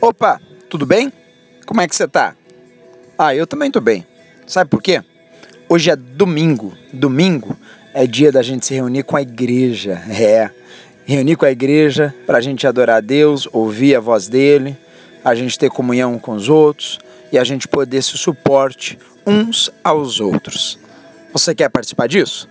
Opa, tudo bem? Como é que você tá? Ah, eu também tô bem. Sabe por quê? Hoje é domingo. Domingo é dia da gente se reunir com a igreja. É. Reunir com a igreja para a gente adorar a Deus, ouvir a voz dele, a gente ter comunhão com os outros e a gente poder se suporte uns aos outros. Você quer participar disso?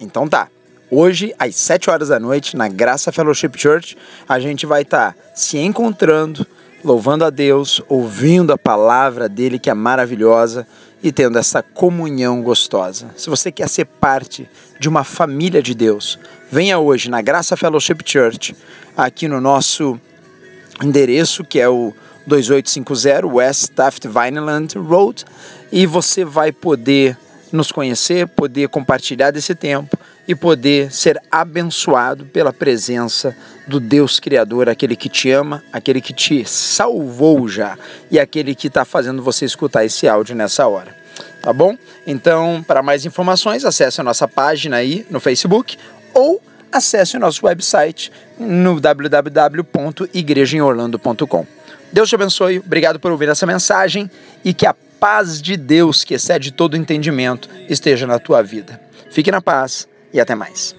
Então tá. Hoje, às 7 horas da noite, na Graça Fellowship Church, a gente vai estar tá se encontrando, louvando a Deus, ouvindo a palavra dele que é maravilhosa e tendo essa comunhão gostosa. Se você quer ser parte de uma família de Deus, venha hoje na Graça Fellowship Church, aqui no nosso endereço que é o 2850 West Taft Vineland Road, e você vai poder nos conhecer, poder compartilhar desse tempo e poder ser abençoado pela presença do Deus Criador, aquele que te ama, aquele que te salvou já e aquele que está fazendo você escutar esse áudio nessa hora. Tá bom? Então, para mais informações, acesse a nossa página aí no Facebook ou acesse o nosso website no www.igrejaemorlando.com. Deus te abençoe, obrigado por ouvir essa mensagem e que a paz de Deus, que excede todo entendimento, esteja na tua vida. Fique na paz e até mais.